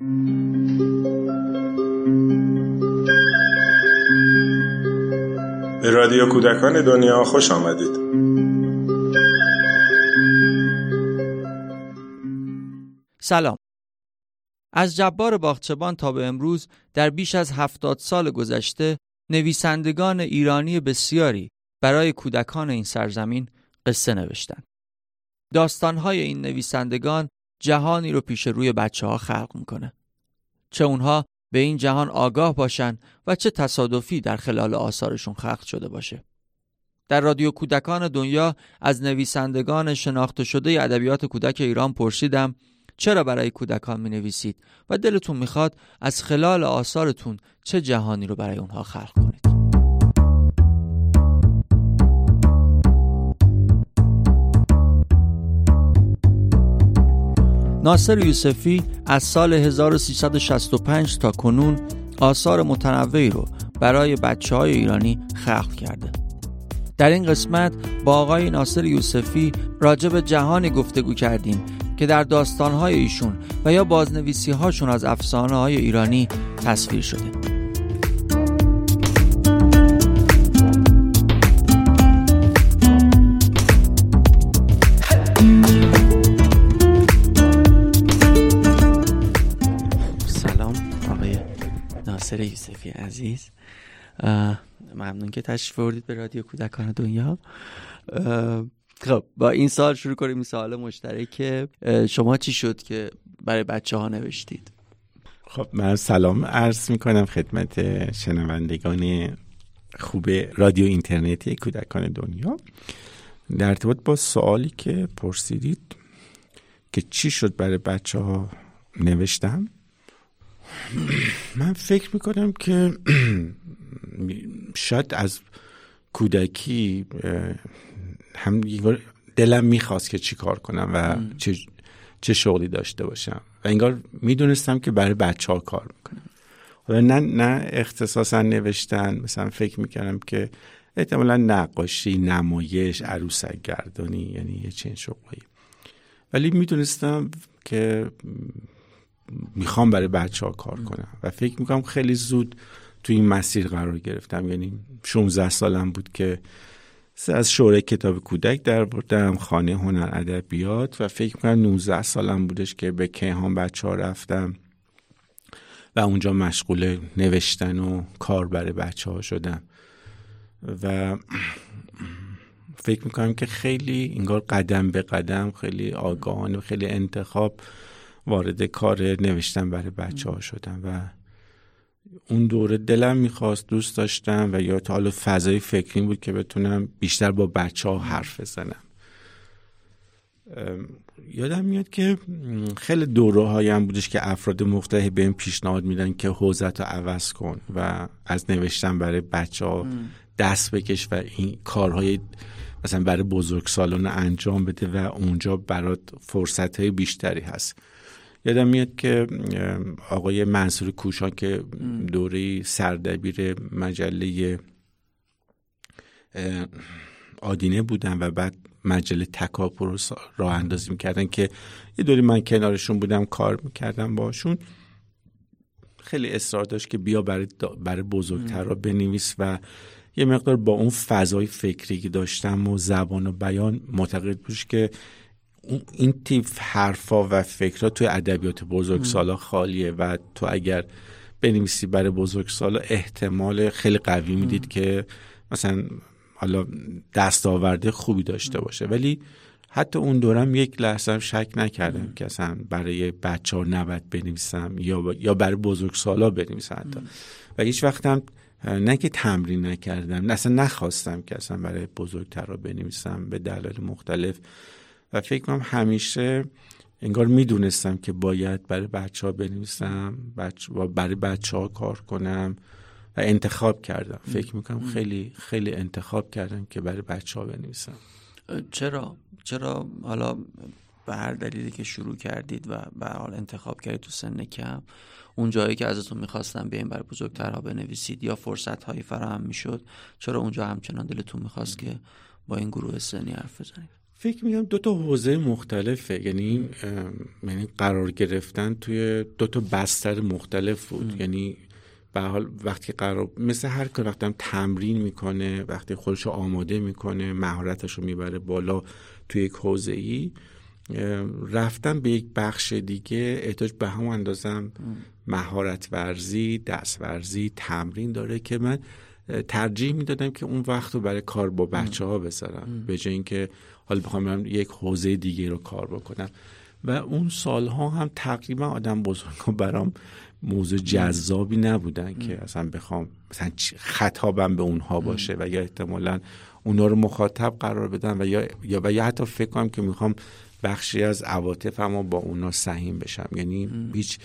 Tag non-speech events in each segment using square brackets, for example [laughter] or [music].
به رادیو کودکان دنیا خوش آمدید سلام از جبار باغچبان تا به امروز در بیش از هفتاد سال گذشته نویسندگان ایرانی بسیاری برای کودکان این سرزمین قصه نوشتند. داستانهای این نویسندگان جهانی رو پیش روی بچه ها خلق می‌کنه. چه اونها به این جهان آگاه باشن و چه تصادفی در خلال آثارشون خلق شده باشه. در رادیو کودکان دنیا از نویسندگان شناخته شده ادبیات کودک ایران پرسیدم چرا برای کودکان می نویسید و دلتون می‌خواد از خلال آثارتون چه جهانی رو برای اونها خلق کنید ناصر یوسفی از سال 1365 تا کنون آثار متنوعی رو برای بچه های ایرانی خلق کرده. در این قسمت با آقای ناصر یوسفی راجع به جهانی گفتگو کردیم که در داستانهای ایشون و یا بازنویسی هاشون از افسانه های ایرانی تصویر شده. عزیز. ممنون که تشریف بردید به رادیو کودکان دنیا. خب با این سال شروع کنیم. این سوال مشترک شما چی شد که برای بچه ها نوشتید؟ خب من سلام عرض می کنم خدمت شنوندگان خوب رادیو اینترنتی کودکان دنیا. در ارتباط با سوالی که پرسیدید که چی شد برای بچه ها نوشتم؟ من فکر می کنم که [clears throat] شاید از کودکی هم دلم می‌خواست که چی کار کنم و چه, چه شغلی داشته باشم. و انگار می‌دونستم که برای بچه ها کار می‌کنم. و نه نه اختصاصا نوشتن مثلا فکر می‌کردم که احتمالا نقاشی نمایش عروسک گردانی یعنی یه چنین شغلی ولی می‌دونستم که می‌خوام برای بچه ها کار کنم. و فکر می‌کنم خیلی زود تو این مسیر قرار گرفتم. یعنی 16 سالم بود که از شورای کتاب کودک در بردم خانه هنر ادبیات و فکر می‌کنم 19 سالم بودش که به کیهان بچه ها رفتم و اونجا مشغول نوشتن و کار برای بچه ها شدم. و فکر می‌کنم که خیلی انگار قدم به قدم خیلی آگاهانه و خیلی انتخاب وارد کار نوشتن برای بچه ها شدم و اون دوره دلم می‌خواست دوست داشتم و یا تا حالا فضای فکری بود که بتونم بیشتر با بچه ها حرف بزنم. یادم میاد که خیلی دوره هایم بودش که افراد مختلفی به این پیشنهاد میدن که حوزت رو عوض کن و از نوشتن برای بچه ها دست بکش و این کارهای مثلا برای بزرگ سالان انجام بده و اونجا برات فرصت های بیشتری هست. یادم میاد که آقای منصور کوشان که دوره سردبیر مجله آدینه بودن و بعد مجله تکاپو رو راه اندازی می‌کردن که یه دوری من کنارشون بودم کار می‌کردم باشون. خیلی اصرار داشت که بیا برای, برای بزرگتر را بنویس و یه مقدار با اون فضای فکری که داشتم و زبان و بیان معتقد بودش که این تیپ حرفا و فکرها توی ادبیات بزرگسالا خالیه و تو اگر بنویسی برای بزرگسالا احتمال خیلی قوی می‌دید که مثلا حالا دستاورده خوبی داشته باشه. ولی حتی اون دورم یک لحظه شک نکردم که اصلا برای بچه ها نباید بنویسم یا, یا برای بزرگسالا بنویسم حتی. و هیچ وقتم نه که تمرین نکردم اصلا نخواستم که اصلا برای بزرگتر را بنویسم به دلایل مختلف. و فکر کنم همیشه انگار می‌دونستم که باید برای بچه ها بنویسم و برای بچه ها کار کنم و انتخاب کردم. فکر می‌کنم خیلی خیلی انتخاب کردم که برای بچه ها بنویسم چرا؟ چرا؟ حالا به هر دلیلی که شروع کردید و به حال انتخاب کردید تو سن کم اون جایی که ازتون می‌خواستم بیاین برای بزرگترها بنویسید یا فرصت هایی فراهم می‌شد چرا اونجا همچنان دلتون می‌خواست که با این گروه سنی حرف بزنید؟ فکر میگم دو تا حوزه مختلفه. یعنی یعنی قرار گرفتن توی دو تا بستر مختلف بود. یعنی به حال وقتی قرار مثل هر کار وقتی تمرین می‌کنه وقتی خودش آماده می‌کنه مهارتش رو می‌بره بالا توی یک حوزه ای رفتن به یک بخش دیگه احتاج به هم اندازم مهارت ورزی دست ورزی تمرین داره که من ترجیح می‌دادم که اون وقت رو برای کار با بچه ها بذارم. به جای اینکه حالا بخوام یک حوزه دیگه رو کار بکنم. و اون سالها هم تقریبا آدم بزرگ برام موضوع جذابی نبودن که اصلا بخوام مثلا خطابم به اونها باشه و یا احتمالا اونا رو مخاطب قرار بدم و یا یا و یا حتی فکر کنم که می‌خوام بخشی از عواطفم با اونا سهیم بشم. یعنی هیچ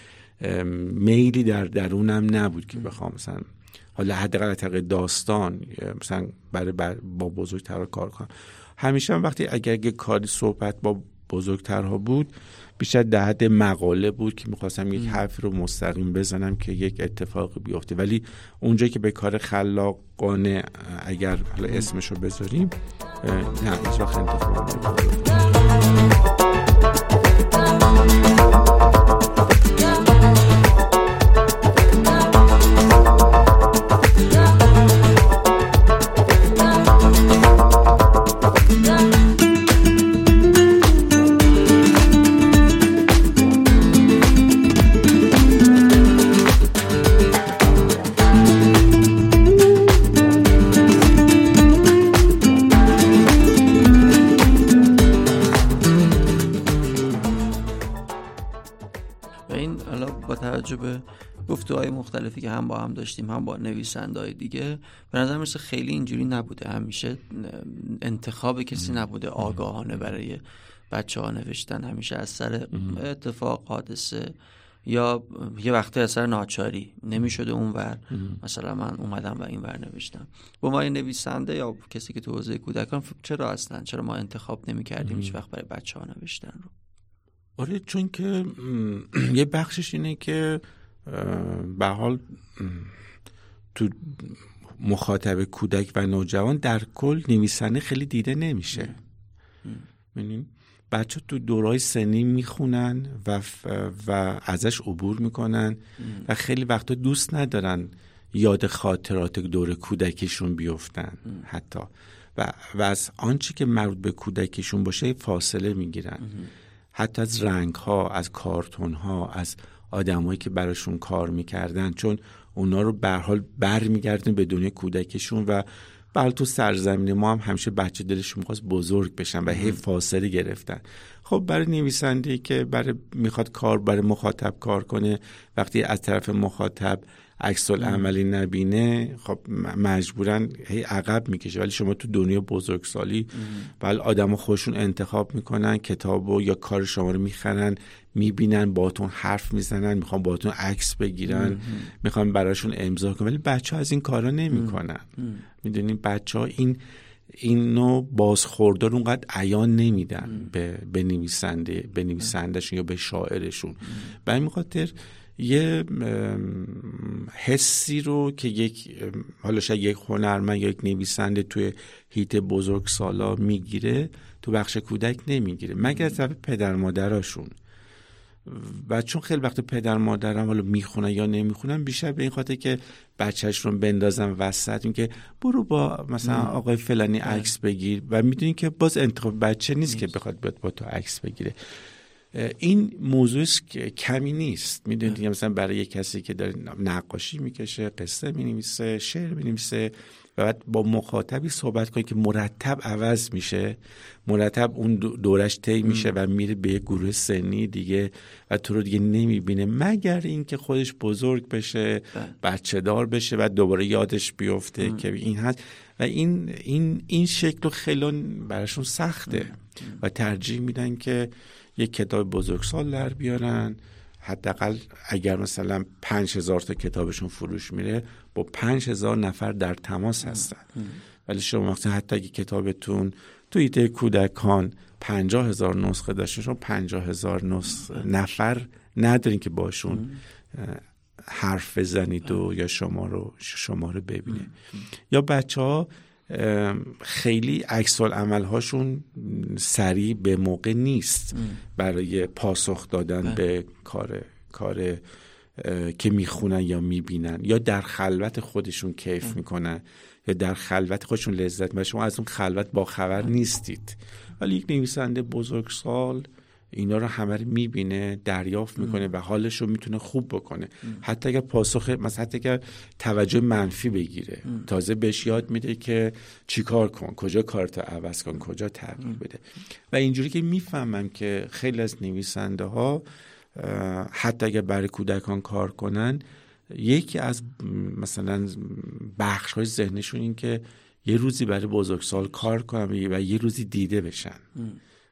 میلی در درونم نبود که بخوام مثلا حالا حداقل داستان مثلا برای با بزرگتر کار کنم. همیشه هم وقتی اگر اگه کاری صحبت با بزرگترها بود بیشتر در حد مقاله بود که می‌خواستم یک حرف رو مستقیم بزنم که یک اتفاق بیفته. ولی اونجا که به کار خلاقانه اگر حالا اسمش رو بذاریم نه هیچ وقت انتخاب گفتگوهای مختلفی که هم با هم داشتیم هم با نویسنده های دیگه به نظر مثل خیلی اینجوری نبوده. همیشه انتخاب کسی نبوده. آگاهانه برای بچه ها نوشتن. همیشه از سر اتفاق حادثه یا یه وقتی اثر ناچاری. نمی‌شده اونور مثلا من اومدم و این ور نوشتم. با ما نویسنده یا کسی که تو حوزه کودکان چرا هستن؟ چرا ما انتخاب نمی کردیم هیچ وقت برای بچه ها نوشتن رو. آره چون که [clears throat] یه بخشش اینه که به حال تو مخاطب کودک و نوجوان در کل نویسنده خیلی دیده نمیشه. ببینیم بچه تو دورای سنی می‌خونن و, و ازش عبور می‌کنن و خیلی وقتا دوست ندارن یاد خاطرات دور کودکیشون بیفتن حتی. و, و از آنچه که مربوط به کودکیشون باشه فاصله می‌گیرن. حتی از رنگ ها از کارتون ها از آدمایی که براشون کار می‌کردن چون اونا رو به حال برمیگردن به دنیا کودکشون و بله تو سرزمین ما هم همیشه بچه دلشون می‌خواست بزرگ بشن و هی فاصله گرفتن. خب برای نویسنده که برای می‌خواد کار برای مخاطب کار کنه وقتی از طرف مخاطب عکس عملی نبینه خب مجبورا هی عقب می‌کشه. ولی شما تو دنیا بزرگسالی بله آدم خودشون انتخاب می‌کنن کتاب و یا کار شما رو می‌خرن می‌بینن باتون حرف می‌زنن می‌خوان باتون عکس بگیرن می‌خوان براشون امضا کنن. ولی بچه ها از این کارا نمی‌کنن. می‌دونین بچه ها این این نوع بازخوردار اونقدر عیان نمیدن به, به نویسنده به نویسندهشون یا به شاعرشون. به این خاطر یه حسی رو که یک حالا شاید یک هنرمند یا یک نویسنده توی هیت بزرگ سالا می‌گیره تو بخش کودک نمی‌گیره. مگر از طرف پدر مادراشون. و چون خیلی وقت پدر مادرم حالا می‌خونن یا نمی‌خونن بیشتر به این خاطر که بچهش رو بندازم وسط این که برو با مثلا آقای فلانی عکس بگیر و می‌دونی که باز انتخاب بچه نیست که بخواد بیاد با تو عکس بگیره. این موضوع کمی نیست. می‌دونید مثلا برای یک کسی که داره نقاشی می‌کشه قصه می‌نویسه شعر می‌نویسه و بعد با مخاطبی صحبت کنی که مرتب عوض میشه. مرتب اون دورش طی میشه و میره به یک گروه سنی دیگه و تو رو دیگه نمی‌بینه. مگر اینکه خودش بزرگ بشه بله. بچه دار بشه و دوباره یادش بیفته که این هست. و این این این شکل خیلی براشون سخته. و ترجیح میدن که یک کتاب بزرگسال در بیارن. حداقل اگر مثلا پنج هزار تا کتابشون فروش میره با پنج هزار نفر در تماس هستن. ولی شما مثلا حتی اگه کتابتون توی ایده کودکان پنجاه هزار نسخه داشته شما پنجاه هزار نفر ندارین که باشون حرف بزنید و یا شما رو شما رو ببینه. یا بچه ها خیلی عکس عمل هاشون سریع به موقع نیست برای پاسخ دادن بله. به کار کار که می‌خونن یا می‌بینن یا در خلوت خودشون کیف می‌کنن یا در خلوت خودشون لذت و شما از اون خلوت با خبر نیستید. ولی یک نویسنده بزرگسال اینا رو همه رو می‌بینه دریافت می‌کنه و حالش رو می‌تونه خوب بکنه. حتی اگر پاسخ مثلا حتی اگر توجه منفی بگیره. تازه بهش یاد میده که چیکار کن کجا کارت عوض کن کجا تغییر بده. و اینجوری که می‌فهمم که خیلی از نویسنده ها حتی اگر برای کودکان کار کنن یکی از مثلا بخش های ذهنشون این که یه روزی برای بزرگسال کار کنم و یه روزی دیده بشن.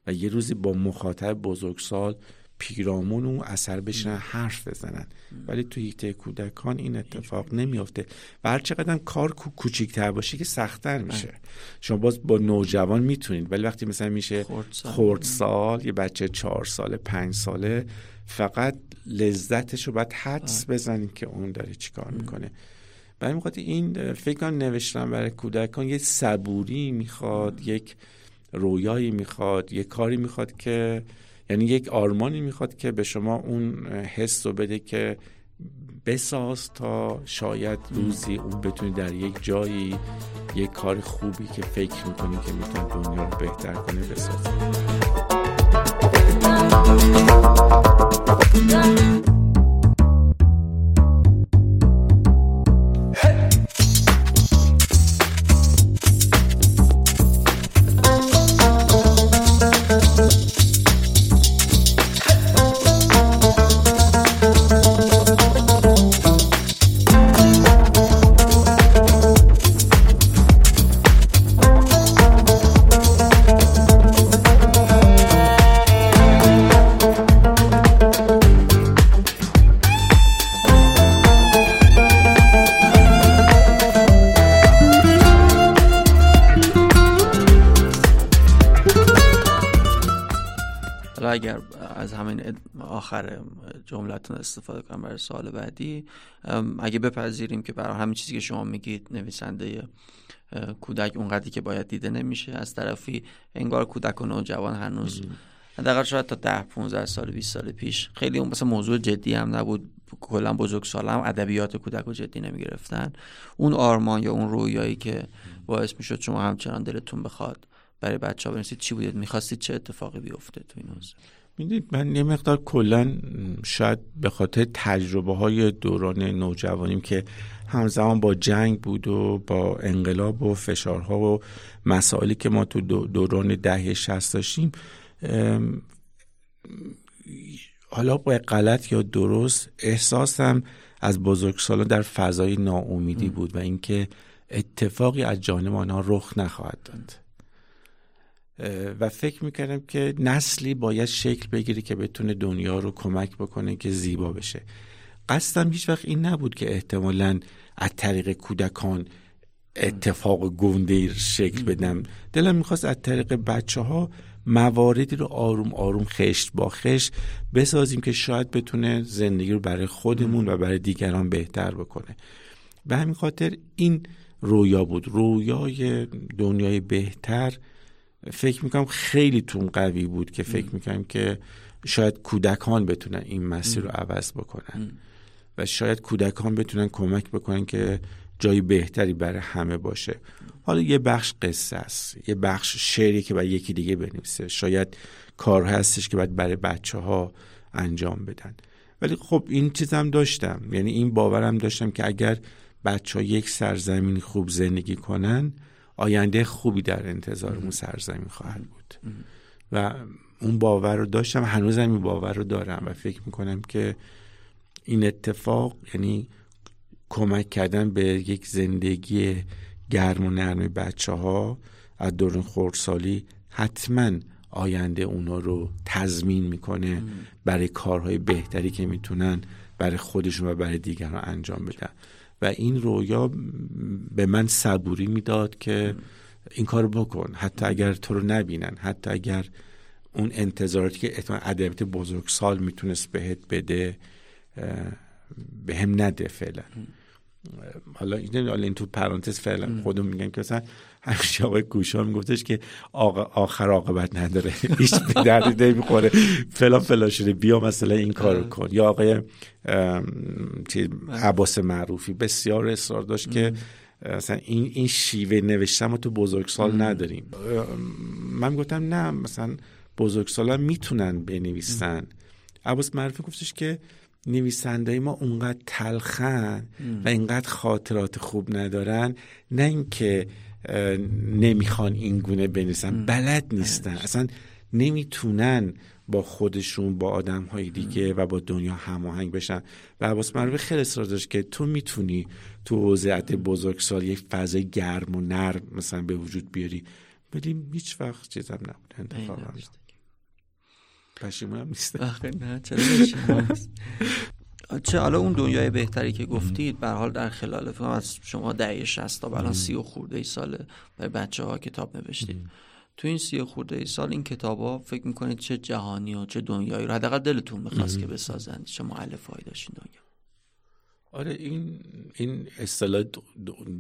و یه روزی با مخاطب بزرگسال پیرامون و اثر بشنن حرف بزنن. ولی تو هیته کودکان این اتفاق نمیافته. و هر چقدر کار کوچیکتر باشه که سختتر میشه. شما باز با نوجوان می‌تونید. ولی وقتی مثلا میشه خردسال. یه بچه چهار ساله پنج ساله فقط لذتش رو باید حدس بزنید که اون داره چیکار می‌کنه. برای می‌خواد این فکر نوشتن برای کودکان یه صبوری می‌خواد یک رویایی می‌خواد یک کاری می‌خواد که یعنی یک آرمانی می‌خواد که به شما اون حس رو بده که بساز تا شاید روزی اون بتونی در یک جایی یک کار خوبی که فکر می‌کنی که می‌تونه دنیا رو بهتر کنه بسازی جملتون استفاده کنم برای سال بعدی. اگه بپذیریم که برای همین چیزی که شما میگید نویسنده کودک اونقدری که باید دیده نمیشه از طرفی انگار کودک و نوجوان هنوز حداقل شاید تا ده 15 سال 20 سال پیش خیلی اون مثلا موضوع جدی هم نبود. کلا بزرگ سال هم ادبیات کودک رو جدی نمی‌گرفتن. اون آرمان یا اون رویایی که باعث می‌شد شما همچنان دلتون بخواد برای بچه ها بنویسید چی بودید؟ می‌خواستید چه اتفاقی بیفته تو این حوزه؟ می‌دید؟ من یه مقدار کلا شاید به خاطر تجربه های دوران نوجوانیم که همزمان با جنگ بود و با انقلاب و فشارها و مسائلی که ما تو دوران دهه شست داشتیم حالا با غلط یا درست احساسم از بزرگسالان در فضای ناامیدی بود و اینکه اتفاقی از جانب آنها رخ نخواهد داد. و فکر می‌کردم که نسلی باید شکل بگیره که بتونه دنیا رو کمک بکنه که زیبا بشه. قصدم هیچ وقت این نبود که احتمالا از طریق کودکان اتفاق گنده شکل بدم. دلم می‌خواست از طریق بچه ها مواردی رو آروم آروم خشت با خشت بسازیم که شاید بتونه زندگی رو برای خودمون و برای دیگران بهتر بکنه. به همین خاطر این رویا بود. رویای دنیای بهتر فکر می‌کنم خیلی تون قوی بود که فکر می‌کنم که شاید کودکان بتونن این مسیر رو عوض بکنن. و شاید کودکان بتونن کمک بکنن که جای بهتری برای همه باشه. حالا یه بخش قصه است. یه بخش شعری که باید یکی دیگه بنویسه. شاید کار هستش که باید برای بچه ها انجام بدن. ولی خب این چیزم داشتم. یعنی این باورم داشتم که اگر بچه ها یک سرزمین خوب زندگی کنن آینده خوبی در انتظار سرزمین خواهد بود. و اون باور رو داشتم. هنوزم این باور رو دارم و فکر می‌کنم که این اتفاق یعنی کمک کردن به یک زندگی گرم و نرم بچه ها از دوران خورسالی حتما آینده اونا رو تضمین می‌کنه برای کارهای بهتری که می‌تونن برای خودشون و برای دیگران انجام بدن. و این رویا به من صبوری می‌داد که این کار بکن. حتی اگر تو رو نبینن حتی اگر اون انتظاراتی که اتمن ادبیات بزرگسال می‌تونست بهت بده به هم نده فعلا. حالا این تو پرانتز فعلا خودم میگن که مثلا همیشه آقای گوشا میگفتش که آقا آخر عاقبت نداره. [laughs] هیچ به درد نمی‌خوره. فلا فلا شده. بیا مثلا این کارو کن. یا آقای عباس معروفی بسیار اصرار داشت که مثلا این این شیوه نوشتم تو بزرگسال نداریم. من گفتم نه مثلا بزرگسال می‌تونن بنویسن. عباس معروفی گفتش که نویسنده ما اونقدر تلخن و اینقدر خاطرات خوب ندارن نه اینکه نمی‌خوان این گونه بنویسن. بلد نیستن. اصلا نمی‌تونن با خودشون با آدم های دیگه و با دنیا هماهنگ بشن. و عباس معروفی خیلی اصرار داشت که تو می‌تونی تو بزرگ بزرگسال یک فضای گرم و نرم مثلا به وجود بیاری. ولی هیچ وقت چیزم نبود. انتخابم پشیمونم [laughs] نیست نه چه حالا اون دنیای بهتری که گفتید به حال در خلال فهم از شما دهه 60 تا الان سی و خورده ای ساله برای بچه ها کتاب نوشتید. تو این سی خورده ای سال این کتاب ها فکر می‌کنید چه جهانی و چه دنیایی رو حداقل دلتون می‌خواست که بسازند چه معلف هایی داشتین دنیا؟ آره این این اصطلاح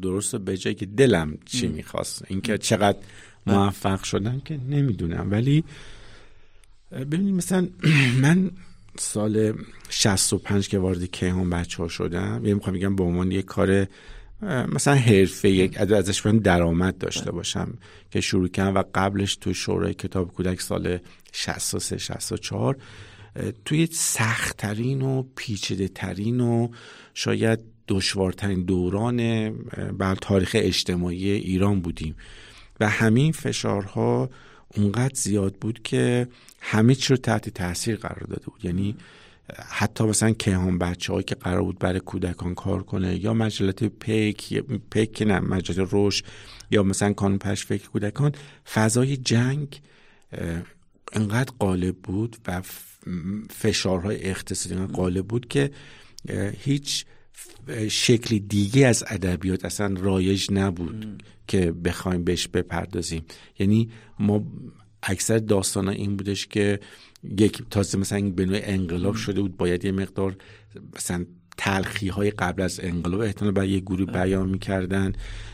درست به جایی که دلم چی می‌خواست. اینکه چقدر موفق شدم که نمی‌دونم. ولی ببینید مثلا [clears throat] من سال 65 که وارد کیهان بچه ها شدم یعنی می‌خوام بگم به عنوان یک کار مثلا حرفه یک ازش من درآمد داشته باشم که شروع کردم و قبلش تو شورای کتاب کودک سال 63 64 توی سختترین و پیچیده ترین و شاید دشوارترین دوران بر تاریخ اجتماعی ایران بودیم. و همین فشارها اونقدر زیاد بود که همه چی رو تحت تاثیر قرار داده بود. یعنی حتی مثلا کیهان بچه هایی که قرار بود برای کودکان کار کنه یا مجلت پیک پیک نه مجلت روش یا مثلا کانون فکر کودکان فضای جنگ انقدر غالب بود و فشارهای اقتصادی غالب بود که هیچ شکلی دیگه از ادبیات اصلا رایج نبود که بخوایم بهش بپردازیم. یعنی ما اکثر داستان این بودش که یک تازه مثلا به نوع انقلاب شده بود باید یه مقدار مثلا تلخی های قبل از انقلاب احتمال برای یه گروه بیان می‌کردن.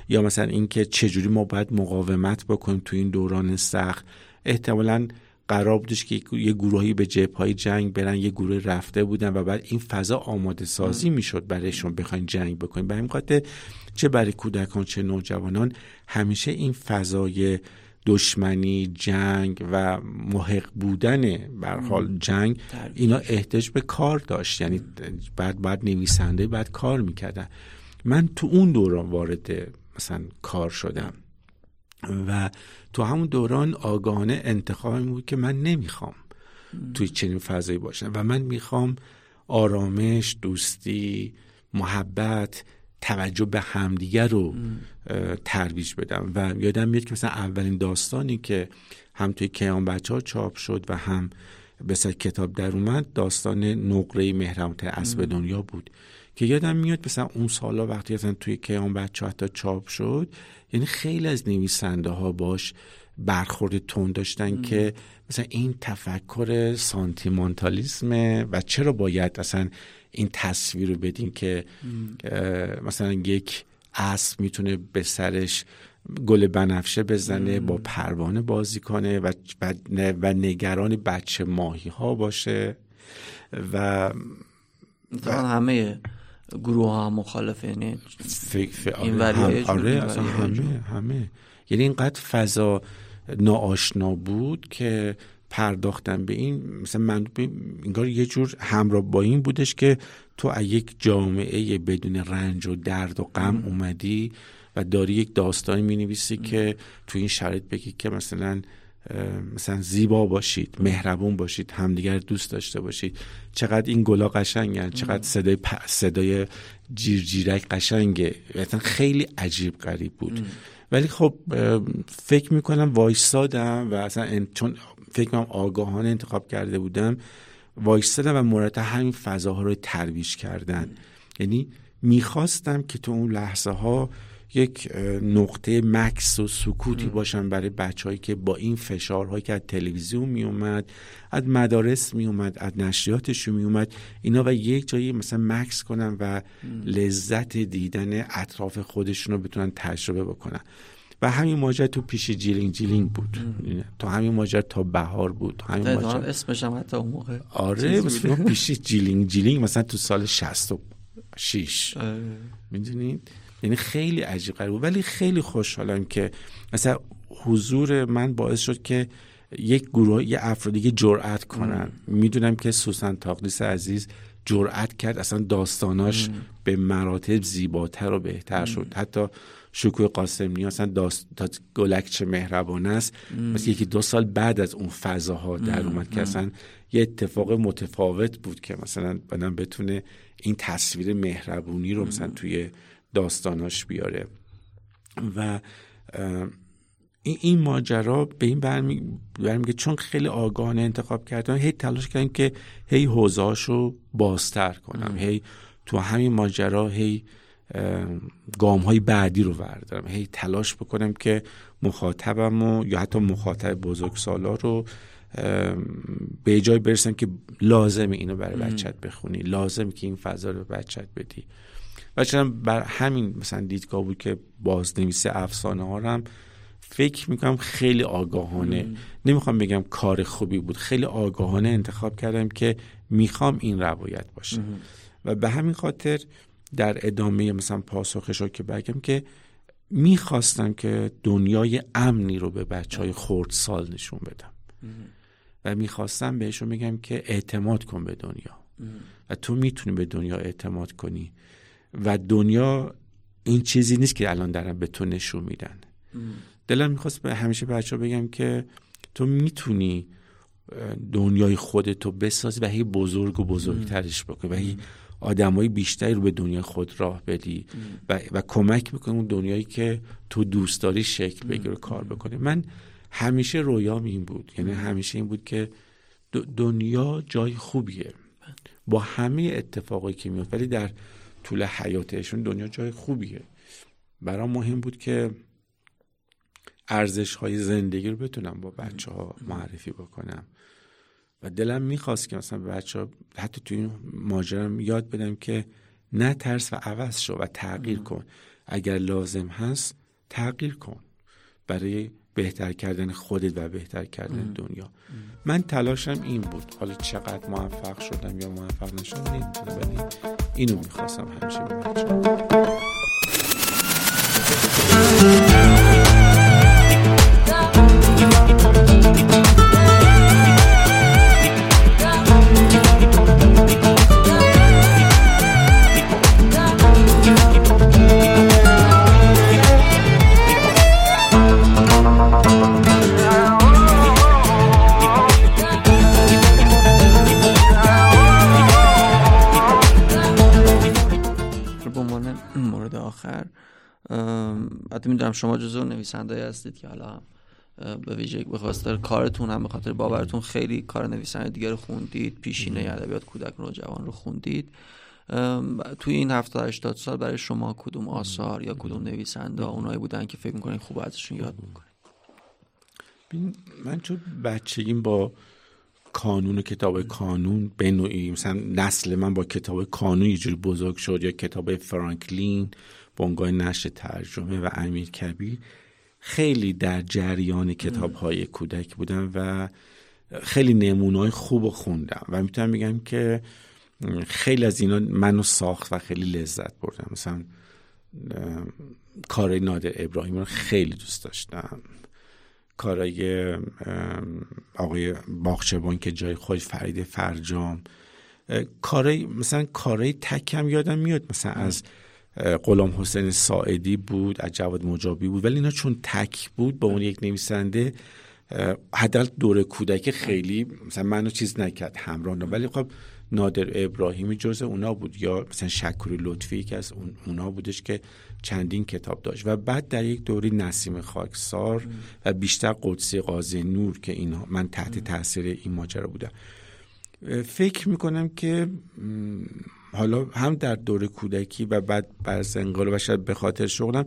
یا مثلا اینکه چجوری ما باید مقاومت بکنیم تو این دوران سخت. احتمالا قرار بودش که یه گروهی به جبه های جنگ برن یه گروه رفته بودن و بعد این فضا آماده سازی می‌شد برایشون بخواین جنگ بکنیم به همین خاطر چه برای کودکان چه نوجوانان همیشه این فضای دشمنی جنگ و محق بودن حال جنگ اینا احتیاج به کار داشت. یعنی بعد بعد نویسنده بعد کار می‌کردن. من تو اون دوران وارد مثلا کار شدم و تو همون دوران آگاهانه انتخابم بود که من نمی‌خوام توی چنین فضایی باشم و من می‌خوام آرامش دوستی محبت توجه به همدیگر رو ترویج بدم. و یادم میاد که مثلا اولین داستانی که هم توی کیان بچه ها چاپ شد و هم به کتاب در اومد داستان نقره مهرمت اسب دنیا بود. که یادم میاد مثلا اون سالا وقتی مثلا توی کیان بچه حتی چاپ شد یعنی خیلی از نویسنده ها باش برخورد تون داشتن که مثلا این تفکر سانتیمانتالیسمه و چرا باید اصلا این تصویر رو بدیم که مثلا یک اسب می‌تونه به سرش گل بنفشه بزنه با پروانه بازی کنه و, و نگران بچه ماهی ها باشه و, و همه گروه ها مخالف یعنی این آره, آره همه همه. یعنی اینقدر فضا ناآشنا بود که پرداختن به این مثلا من انگار یه جور همراه با این بودش که تو از یک جامعه بدون رنج و درد و غم اومدی و داری یک داستانی می نویسی که تو این شرایط بگی که مثلا مثلا زیبا باشید مهربون باشید همدیگر دوست داشته باشید. چقدر این گلا قشنگن چقدر صدای پ... صدای جیرجیرک قشنگه. مثلا خیلی عجیب غریب بود. ولی خب فکر می‌کنم وایستادم و اصلا چون فکر کنم آگاهانه انتخاب کرده بودم وایستادم و مورد همین فضاها رو ترویج کردن. یعنی می‌خواستم که تو اون لحظه ها یک نقطه مکس و سکوتی باشن برای بچههایی که با این فشارهایی که از تلویزیون می اومد از مدارس می اومد از نشریاتشون می اومد اینا و یک جایی مثلا مکس کنن و لذت دیدن اطراف خودشون رو بتونن تجربه بکنن. و همین ماجرا تو پیش جیلینگ جیلینگ بود. تا همین ماجرا تا بهار بود. همین ماجرا اسمش هم حتی اون موقع آره مثلا پیش [laughs] جیلینگ جیلینگ مثلا تو سال 66 می‌دونید یعنی خیلی عجیب بود. ولی خیلی خوشحالم که مثلا حضور من باعث شد که یک گروه یه افرادی که جرأت کنن. می‌دونم که سوسن طاقدیس عزیز جرأت کرد. اصلا داستاناش به مراتب زیباتر و بهتر شد. حتی شکوه قاسمی اصلا داست... گلک چه مهربانه است. مثل یکی دو سال بعد از اون فضاها در اومد که اصلا یه اتفاق متفاوت بود که مثلا بدن بتونه این تصویر مهربونی رو مثلا توی داستاناش بیاره. و این ماجرا به این برمیگه چون خیلی آگاهانه انتخاب کردن هی تلاش کردن که هی حوزهاشو بازتر کنم. هی تو همین ماجرا هی گام های بعدی رو وردارم هی تلاش بکنم که مخاطبم و یا حتی مخاطب بزرگ سالا رو به جای برسم که لازم اینو برای بچت بخونی لازم که این فضا رو بچت بدی. و بر همین مثلا دیدگاه بود که بازنویس افسانه ها هم فکر می‌کنم خیلی آگاهانه. نمی‌خوام بگم کار خوبی بود خیلی آگاهانه انتخاب کردم که می‌خوام این روایت باشه. و به همین خاطر در ادامه مثلا پاسخش رو که بگم که می‌خواستم که دنیای امنی رو به بچه های خورد سال نشون بدم. و می‌خواستم بهشون بگم که اعتماد کن به دنیا. و تو می‌تونی به دنیا اعتماد کنی. و دنیا این چیزی نیست که الان دارن به تو نشون میدن. دلم می‌خواست به همیشه بچه بگم که تو می‌تونی دنیای خودتو بسازی و هی بزرگ و بزرگترش بکنی. و هی آدمای بیشتری رو به دنیا خود راه بدی و, و کمک می‌کنی اون دنیایی که تو دوست داری شکل بگیره کار بکنی. من همیشه رویام این بود. یعنی همیشه این بود که دنیا جای خوبیه. با همه اتفاقایی که میاد ولی در طول حیاتشون دنیا جای خوبیه. برام مهم بود که ارزش های زندگی رو بتونم با بچه ها معرفی بکنم. و دلم می‌خواست که مثلا بچه ها حتی توی این ماجرم یاد بدم که نه ترس و عوض شو و تغییر کن. اگر لازم هست تغییر کن. برای بهتر کردن خودت و بهتر کردن دنیا. من تلاشم این بود. حالا چقدر موفق شدم یا موفق نشدم نمی‌تونم ولی اینو می‌خواستم همیشه به بچه می‌دونم شما جزو نویسنده هستید که حالا به ویژه به خاطر کارتون هم به خاطر باورتون خیلی کار نویسنده دیگر رو خوندید پیشینه ادبیات کودک نوجوان رو خوندید. توی این 70 80 سال برای شما کدوم آثار یا کدوم نویسنده اونایی بودن که فکر می‌کنین خوب ازشون یاد می‌کنید من چون بچگیم با کانون و کتاب کانون به نوعی مثلا نسل من با کتاب کانون یه جوری بزرگ شد یا کتاب فرانکلین بنگاه نشر ترجمه و امیر کبیر خیلی در جریان کتاب های کودک بودم و خیلی نمونه های خوب خوندم و می‌تونم بگم که خیلی از اینا منو ساخت و خیلی لذت بردم مثلا کارای نادر ابراهیم رو خیلی دوست داشتم. کارای آقای باخچبان که جای خود فرید فرجام. کارای مثلا کارای تکم یادم میاد. مثلا از غلام حسین ساعدی بود از جواد مجابی بود. ولی اینا چون تک بود با اون یک نویسنده حداقل دور کودک خیلی مثلا منو چیز نکرد همراه ولی خب نادر ابراهیمی جز اونا بود. یا مثلا شکوری لطفی که از اون اونا بودش که چندین کتاب داشت. و بعد در یک دوری نسیم خاکسار و بیشتر قدسی قاضی نور که اینا من تحت تاثیر این ماجرا بودم. فکر می‌کنم که حالا هم در دور کودکی و بعد بر انقلاب و شاید به خاطر شغلم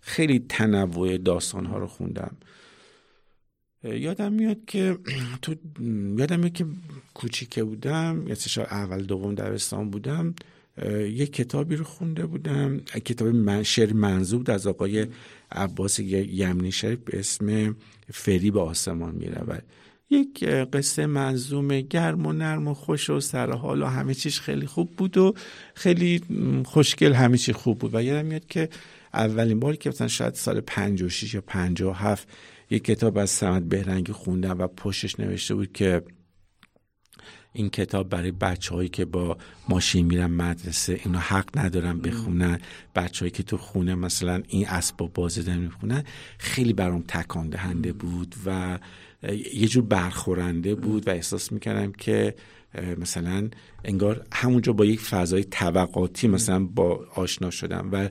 خیلی تنوع داستان ها رو خوندم. یادم میاد که تو یادم میاد که کوچیکه بودم یا اول دوم دبستان بودم یه کتابی رو خونده بودم. کتاب من شعر منظور از آقای عباس یمنی شریف به اسم فری به آسمان می‌رود. یک قصه منظوم گرم و نرم و خوش و سرحال و همه چیش خیلی خوب بود و خیلی خوشگل همه چی خوب بود. و یادم میاد که اولین باری که مثلا شاید سال 56 یا 57 یک کتاب از سمت بهرنگی خوندم و پشتش نوشته بود که این کتاب برای بچه هایی که با ماشین میرن مدرسه اینا حق ندارن بخونن. بچه هایی که تو خونه مثلا این اسباب بازی دارن می‌خونن خیلی برام تکان دهنده بود و یه جور برخورنده بود و احساس می‌کردم که مثلا انگار همونجا با یک فضای طبقاتی مثلا با آشنا شدم. و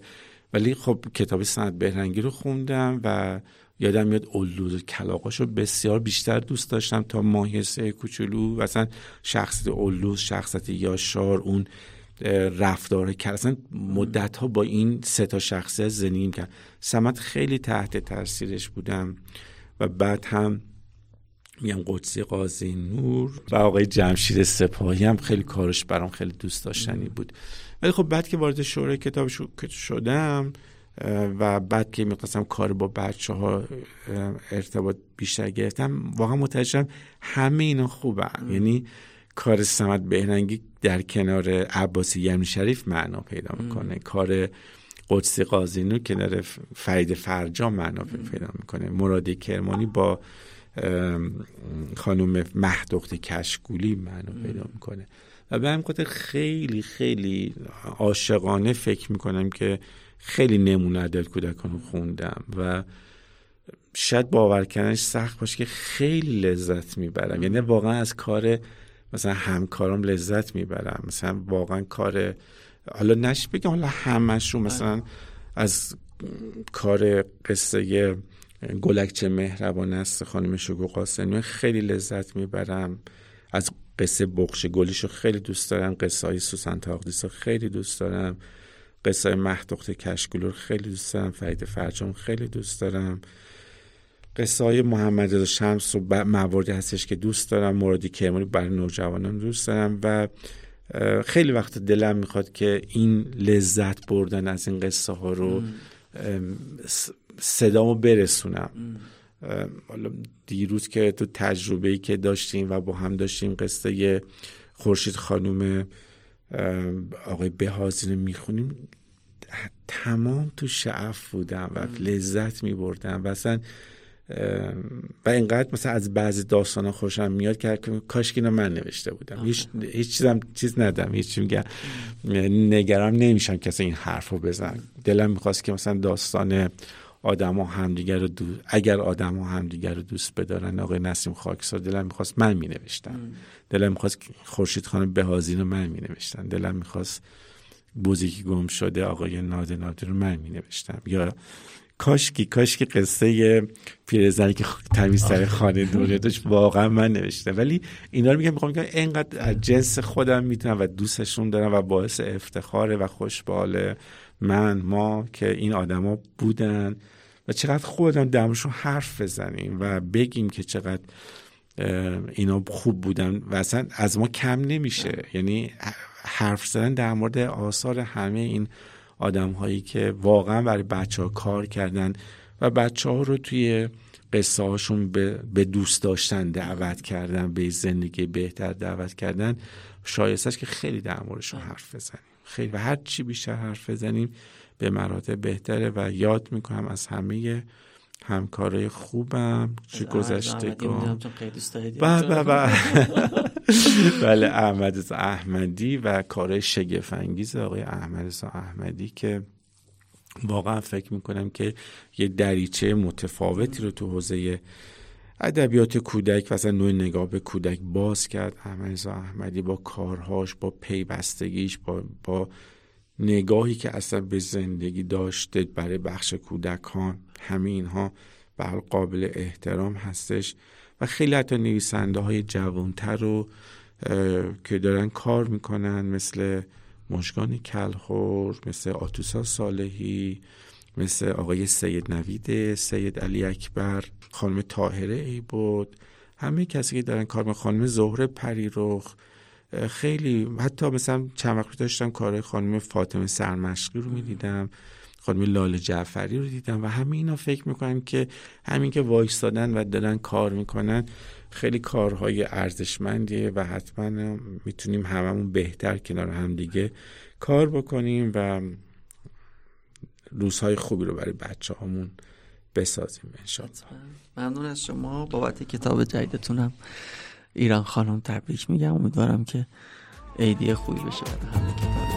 ولی خب کتاب سند بهرنگی رو خوندم و یادم میاد اولوز کلاقاشو بسیار بیشتر دوست داشتم تا ماهیسه کوچولو و اصلا شخصیت اولوز شخصیت یاشار اون رفتار کرد. اصلا مدت ها با این سه تا شخصیت زنیم کرد سمت خیلی تحت تاثیرش بودم و بعد هم میگم قدسی قاضی نور. و آقای جمشید سپاهی هم خیلی کارش برام خیلی دوست داشتنی بود. ولی خب بعد که وارد شورای کتاب شدم و بعد که می‌خواستم کار با بچه ها ارتباط بیشتر گرفتم واقعا متوجهم همه اینا خوبن. یعنی کار سمت بهرنگی در کنار عباسی یمنی شریف معنا پیدا می‌کنه. کار قدسی قاضی کنار فرید فرجام معنا پیدا می‌کنه. مرادی کرمانی با خانم مهدخت کشگولی معنا پیدا می‌کنه. و به هم خیلی خیلی عاشقانه فکر می‌کنم که خیلی نمونه دل کودکان رو خوندم و شاید باور کردنش سخت باشه که خیلی لذت می‌برم. یعنی واقعا از کار مثلا همکارم لذت می‌برم. مثلا واقعا کار حالا نش بگم حالا همش رو مثلا از کار قصه گلکچه مهربان است خانم شگو قاسمی. خیلی لذت می‌برم. از قصه بخش گلیش رو خیلی دوست دارم. قصه های سوسن تاقدیس خیلی دوست دارم. قصه مهدخت کشگلو رو خیلی دوست دارم. فرید فرجام خیلی دوست دارم. قصه های محمد رضا شمس و مواردی هستش که دوست دارم. موردی کرمانی برای نوجوانان دوست دارم و خیلی وقت دلم می‌خواد که این لذت بردن از این قصه ها رو صدامو برسونم. حالا دیروز که تو تجربه ای که داشتیم و با هم داشتیم قصه خورشید خانوم آقای بهازی رو می‌خونیم تمام تو شعف بودم و لذت میبردم. و اصلا و اینقدر مثلا از بعضی داستان ها خوشم میاد که کاش که من نوشته بودم. هیچ هیچ چیزم چیز ندم هیچ میگم. نگران نمیشم کسی این حرف رو بزن. دلم می‌خواست که مثلا داستان آدم ها همدیگر رو دوست اگر آدم ها همدیگر رو دوست بدارن آقای نسیم خاکسار دلم می‌خواست من می نوشتم دلم می‌خواست خورشید خانم بهازین رو من می نوشتم دلم می‌خواست بوزیکی گم شده آقای ناده ناده رو من می نوشتم یا کاشکی کاشکی قصه پیرزنی که تمیزتر خانه دنیا داشت واقعا من نوشتم. ولی اینا رو میگم می‌خوام اینقدر از جنس خودم می‌تونم و دوستشون دارم و باعث افتخاره و خوشباله. من ما که این آدما بودن و چقدر خودم درمشون حرف بزنیم و بگیم که چقدر اینا خوب بودن و اصلا از ما کم نمیشه. یعنی حرف زدن در مورد آثار همه این آدم هایی که واقعا برای بچه ها کار کردن و بچه ها رو توی قصه هاشون به, دوست داشتن دعوت کردن به زندگی بهتر دعوت کردن شایسته که خیلی در موردشون حرف بزنیم. خیلی و هر چی بیشتر حرف بزنیم به مراتب بهتره و یاد می‌کنم از همه همکارای خوبم چه گذشتگان. بله [laughs] بله. احمد احمدی و کار شگفنگیز آقای احمد احمدی که واقعا فکر می‌کنم که یه دریچه متفاوتی رو تو حوزه ادبیات کودک و اصلا نوع نگاه به کودک باز کرد. احمد احمدی با کارهاش با پیوستگیش با, با نگاهی که اصلا به زندگی داشته برای بخش کودکان همه اینها به قابل احترام هستش و خیلی حتی نویسنده های جوانتر رو که دارن کار می‌کنن مثل مشگان کلخور مثل آتوسا صالحی مثل آقای سید نوید سید علی اکبر خانم طاهره ای بود همه کسی که دارن کار خانم زهره پریرخ خیلی حتی مثلا چند وقت داشتم کار خانم فاطمه سرمشقی رو می‌دیدم خانم لال جعفری رو دیدم و همه اینا فکر می‌کنم که همین که وایستادن و دارن کار می‌کنن خیلی کارهای ارزشمندیه و حتما می‌تونیم هممون بهتر کنار هم دیگه کار بکنیم و روزهای خوبی رو برای بچه هامون بسازیم انشاءالله. ممنون از شما. بابت کتاب جدیدتونم ایران خانم تبریک میگم. امیدوارم که عیدی خوبی بشه. برای همه کتاب